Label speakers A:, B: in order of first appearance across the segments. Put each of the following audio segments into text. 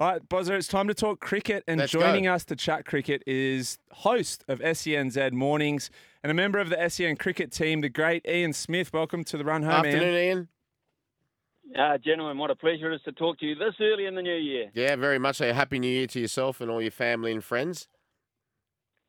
A: All right, Bozzer, it's time to talk cricket. And
B: Let's
A: joining
B: go.
A: us to chat cricket is host of SENZ Mornings and a member of the SEN cricket team, the great Ian Smith. Welcome to the run home,
B: Afternoon,
A: Ian.
B: Ian.
C: Uh, gentlemen, what a pleasure it is to talk to you this early in the new year,
B: Yeah, very much so. Happy New Year to yourself and all your family and friends.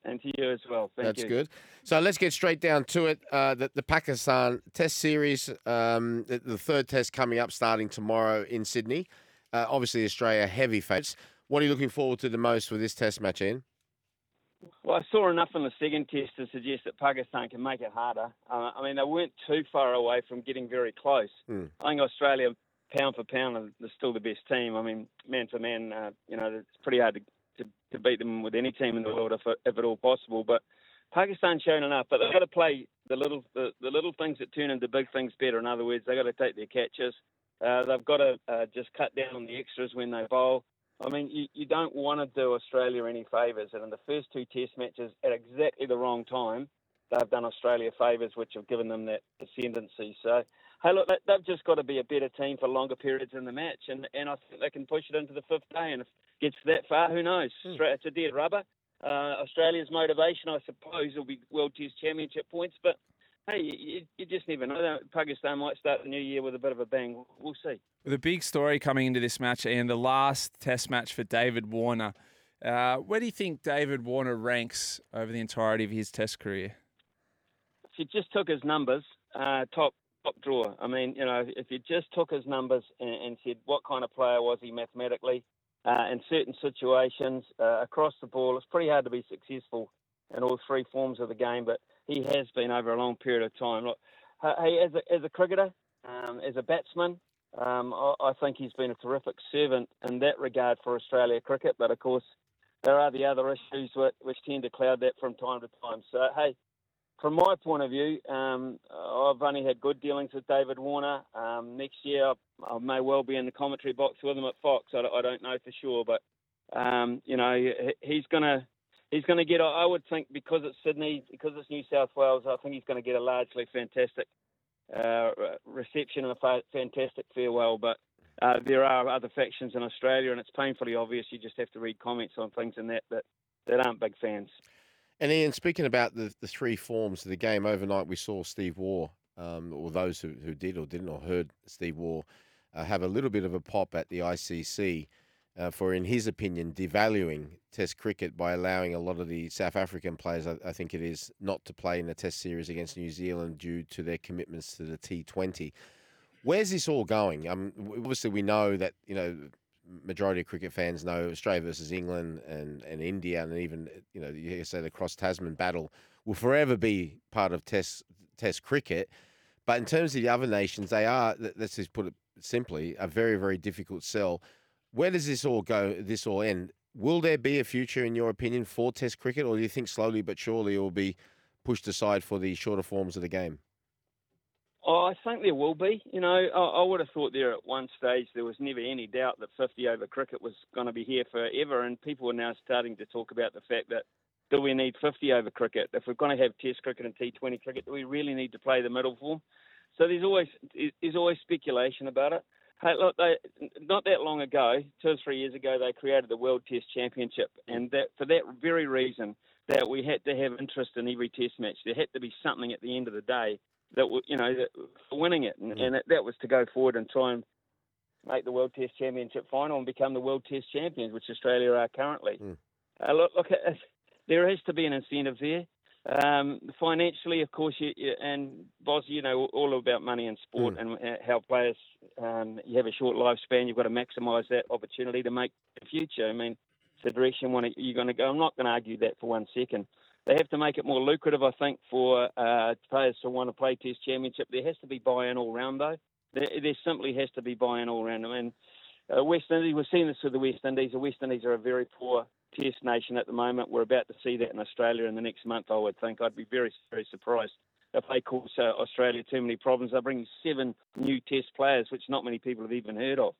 C: and to you as well. Thank
B: That's
C: you.
B: good. So let's get straight down to it. Uh, the, the Pakistan Test Series, um, the, the third test coming up starting tomorrow in Sydney. Uh, obviously, Australia heavy favourites. What are you looking forward to the most with this test match, Ian?
C: Well, I saw enough in the second test to suggest that Pakistan can make it harder. Uh, I mean, they weren't too far away from getting very close.
B: Hmm.
C: I think Australia, pound for pound, are still the best team. I mean, man for man, uh, you know, it's pretty hard to, to, to beat them with any team in the world if, if at all possible. But Pakistan's shown enough, but they've got to play the little the, the little things that turn into big things better. In other words, they've got to take their catches. Uh, they've got to uh, just cut down on the extras when they bowl. I mean, you, you don't want to do Australia any favours, and in the first two Test matches, at exactly the wrong time, they've done Australia favours, which have given them that ascendancy. So, hey, look, they- they've just got to be a better team for longer periods in the match, and, and I think they can push it into the fifth day. And if it gets that far, who knows? Stra- It's a dead rubber. Uh, Australia's motivation, I suppose, will be World Test Championship points, but hey, you, you just never know. Pakistan might start the new year with a bit of a bang. We'll see.
A: The big story coming into this match, and the last test match for David Warner. Uh, where do you think David Warner ranks over the entirety of his test career?
C: if you just took his numbers, uh, top top drawer. I mean, you know, if you just took his numbers and, and said what kind of player was he mathematically uh, in certain situations uh, across the ball, it's pretty hard to be successful in all three forms of the game. But he has been over a long period of time. Look, hey, as a, as a cricketer, um, as a batsman. Um, I, I think he's been a terrific servant in that regard for Australia cricket, but of course there are the other issues which, which tend to cloud that from time to time. So hey, from my point of view, um, I've only had good dealings with David Warner. Um, next year, I, I may well be in the commentary box with him at Fox. I, don't- I don't know for sure, but um, you know, he- he's gonna he's gonna get. I would think because it's Sydney, because it's New South Wales, I think he's going to get a largely fantastic uh, reception and a fantastic farewell. But uh, there are other factions in Australia, and it's painfully obvious. You just have to read comments on things and that that, that aren't big fans.
B: And Ian, speaking about the, the three forms of the game, overnight we saw Steve Waugh, um, or those who, who did or didn't or heard Steve Waugh, uh, have a little bit of a pop at the ICC uh, for, in his opinion, devaluing Test cricket by allowing a lot of the South African players, I, I think it is, not to play in a Test series against New Zealand due to their commitments to the T20. Where's this all going? Um, obviously, we know that you know majority of cricket fans know Australia versus England and, and India, and even you know you say the cross Tasman battle will forever be part of Test Test cricket. But in terms of the other nations, they are let's just put it simply a very very difficult sell. Where does this all go? This all end? Will there be a future, in your opinion, for Test cricket, or do you think slowly but surely it will be pushed aside for the shorter forms of the game?
C: Oh, I think there will be. You know, I, I would have thought there at one stage there was never any doubt that 50 over cricket was going to be here forever, and people are now starting to talk about the fact that do we need 50 over cricket? If we're going to have Test cricket and T20 cricket, do we really need to play the middle form? So there's always there's always speculation about it. Hey, look, they, not that long ago, two or three years ago, they created the World Test Championship, and that for that very reason, that we had to have interest in every Test match. There had to be something at the end of the day that you know that, for winning it, and, and that, that was to go forward and try and make the World Test Championship final and become the World Test champions, which Australia are currently.
B: Mm.
C: Uh, look, look, there has to be an incentive there. Um, financially, of course, you, you, and Boz, you know all about money in sport and uh, how players um, you have a short lifespan. You've got to maximise that opportunity to make the future. I mean, it's the direction you're going to go. I'm not going to argue that for one second. They have to make it more lucrative, I think, for uh, players to want to play Test Championship. There has to be buy-in all round, though. There, there simply has to be buy-in all round. I mean, uh, West Indies, we've seen this with the West Indies. The West Indies are a very poor Test nation at the moment. We're about to see that in Australia in the next month, I would think. I'd be very, very surprised if they cause uh, Australia too many problems. They're bringing seven new Test players, which not many people have even heard of.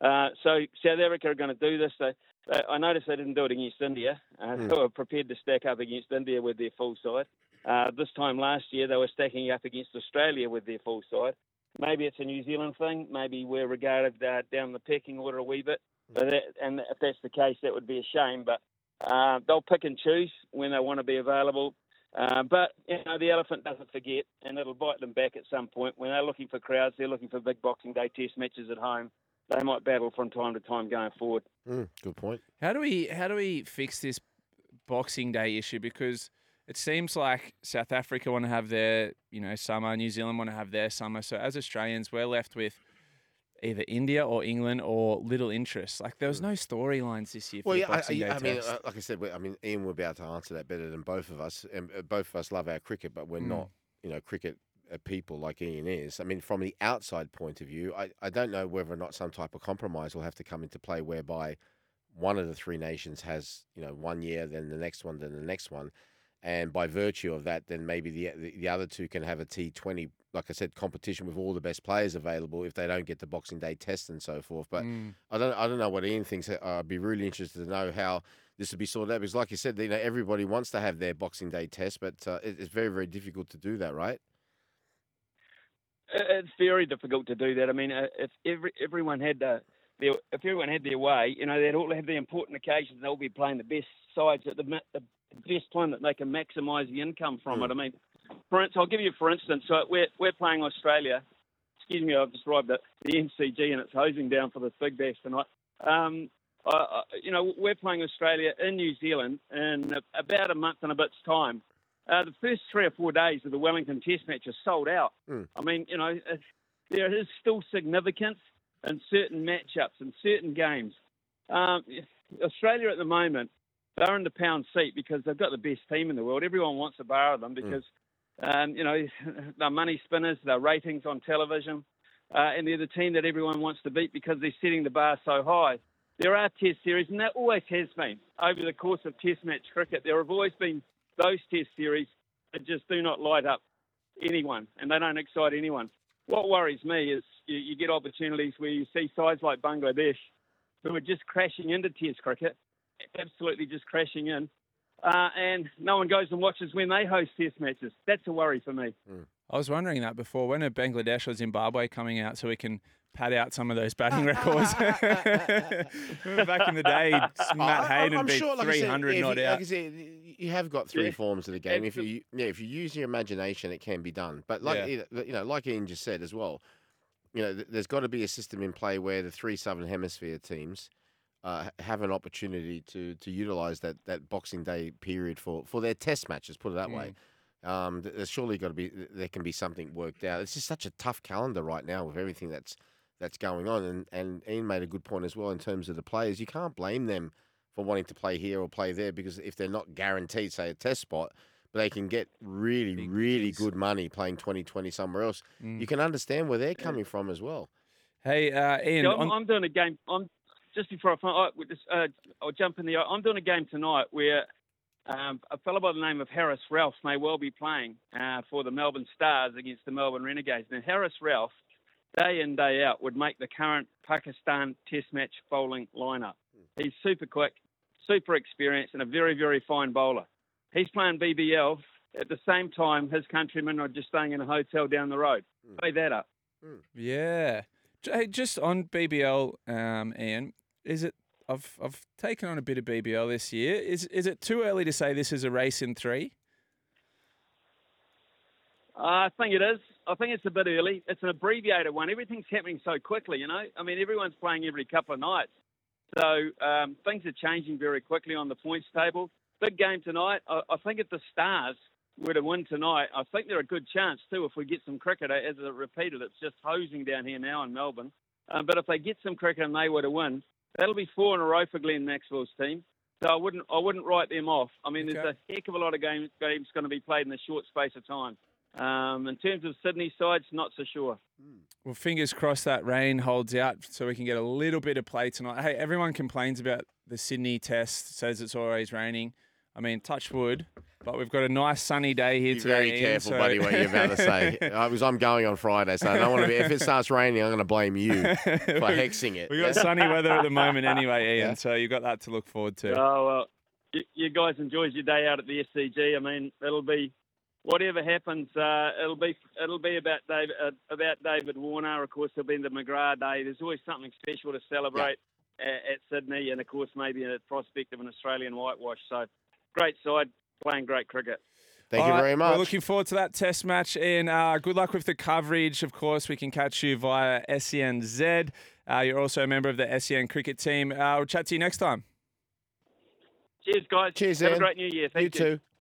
C: Uh, so South Africa are going to do this. They, they, I noticed they didn't do it against India. Uh, mm. They were prepared to stack up against India with their full side. Uh, this time last year, they were stacking up against Australia with their full side. Maybe it's a New Zealand thing. Maybe we're regarded uh, down the pecking order a wee bit. But that, and if that's the case, that would be a shame. But uh, they'll pick and choose when they want to be available. Uh, but you know the elephant doesn't forget, and it'll bite them back at some point. When they're looking for crowds, they're looking for big Boxing Day Test matches at home. They might battle from time to time going forward.
B: Mm, good point.
A: How do we how do we fix this Boxing Day issue? Because it seems like South Africa want to have their you know summer, New Zealand want to have their summer. So as Australians, we're left with either India or England or little interest. Like there was no storylines this year. well, yeah, I, I,
B: mean, uh, like I said, I mean, Ian will be able to answer that better than both of us. And uh, both of us love our cricket, but we're mm. not, you know, cricket uh, people like Ian is. I mean, from the outside point of view, I, I don't know whether or not some type of compromise will have to come into play whereby one of the three nations has, you know, one year, then the next one, then the next one and by virtue of that, then maybe the the other two can have a T Twenty, like I said, competition with all the best players available if they don't get the Boxing Day test and so forth. But mm. I don't I don't know what Ian thinks. Uh, I'd be really interested to know how this would be sorted out because, like you said, you know everybody wants to have their Boxing Day test, but uh, it's very very difficult to do that, right?
C: It's very difficult to do that. I mean, uh, if every everyone had their, their if everyone had their way, you know, they'd all have the important occasions. They'll be playing the best sides at the, the best time that they can maximise the income from mm. it. I mean, for instance, I'll give you for instance. So we're we're playing Australia. Excuse me, I've just arrived at the MCG and it's hosing down for this big bash tonight. Um, I, you know, we're playing Australia in New Zealand in about a month and a bit's time. Uh, the first three or four days of the Wellington Test match are sold out. Mm. I mean, you know, there is still significance in certain matchups and certain games. Um, Australia at the moment they're in the pound seat because they've got the best team in the world. Everyone wants to borrow them because, mm. um, you know, they're money spinners, they're ratings on television, uh, and they're the team that everyone wants to beat because they're setting the bar so high. There are test series, and there always has been over the course of test match cricket. There have always been those test series that just do not light up anyone, and they don't excite anyone. What worries me is you, you get opportunities where you see sides like Bangladesh who are just crashing into test cricket absolutely just crashing in. Uh, and no one goes and watches when they host test matches. That's a worry for me.
A: Mm. I was wondering that before. When are Bangladesh or Zimbabwe coming out so we can pad out some of those batting records? back in the day, Matt Hayden beat sure, like 300 said, not
B: you,
A: out.
B: Like said, you have got three yeah. forms of the game. If you yeah, if you use your imagination, it can be done. But like yeah. you know, like Ian just said as well, you know, there's got to be a system in play where the three Southern Hemisphere teams – uh, have an opportunity to to utilize that that Boxing Day period for for their test matches. Put it that mm. way. Um, there's surely got to be there can be something worked out. It's just such a tough calendar right now with everything that's that's going on. And and Ian made a good point as well in terms of the players. You can't blame them for wanting to play here or play there because if they're not guaranteed, say, a test spot, but they can get really, Big really good money playing 2020 somewhere else. Mm. You can understand where they're coming yeah. from as well.
A: Hey, uh, Ian,
C: yeah, I'm, on... I'm, doing a game. I'm just before I, I uh, I'll jump in there. I'm doing a game tonight where um, a fellow by the name of Haris Rauf may well be playing uh, for the Melbourne Stars against the Melbourne Renegades. Now, Haris Rauf, day in, day out, would make the current Pakistan Test match bowling lineup. He's super quick, super experienced, and a very, very fine bowler. He's playing BBL at the same time his countrymen are just staying in a hotel down the road. Mm. Weigh that up.
A: Mm. Yeah. Hey, just on BBL, um, Ian, is it? I've I've taken on a bit of BBL this year. Is is it too early to say this is a race in three?
C: I think it is. I think it's a bit early. It's an abbreviated one. Everything's happening so quickly, you know. I mean, everyone's playing every couple of nights, so um, things are changing very quickly on the points table. Big game tonight. I, I think if the Stars were to win tonight, I think they're a good chance too. If we get some cricket, as I repeated, it's just hosing down here now in Melbourne. Um, but if they get some cricket and they were to win, That'll be four in a row for Glenn Maxwell's team. So I wouldn't I wouldn't write them off. I mean, okay. there's a heck of a lot of games games going to be played in a short space of time. Um, in terms of Sydney sides, not so sure.
A: Well, fingers crossed that rain holds out so we can get a little bit of play tonight. Hey, everyone complains about the Sydney test, says it's always raining. I mean, touch wood, but we've got a nice sunny day here
B: Be
A: today.
B: very
A: Ian,
B: careful,
A: so-
B: buddy, what you're about to say. I was, I'm going on Friday, so I don't want to be. If it starts raining, I'm going to blame you for hexing it.
A: We've got sunny weather at the moment anyway, Ian,
B: Yeah.
A: so you've got that to look forward to.
C: Oh well, you, you guys enjoy your day out at the SCG. I mean, it'll be whatever happens. Uh, it'll be it'll be about David uh, about David Warner. Of course, there'll be the McGrath Day. There's always something special to celebrate at, at Sydney, and of course, maybe a prospect of an Australian whitewash. So, great side playing great cricket.
B: Thank
A: All
B: you
A: right,
B: very much.
A: We're looking forward to that test match, and uh, good luck with the coverage. Of course, we can catch you via SENZ. Uh, you're also a member of the SEN cricket team. Uh, we'll chat to you next time.
C: Cheers, guys.
B: Cheers,
C: Have
B: Ian.
C: a great New Year. Thank
B: you too.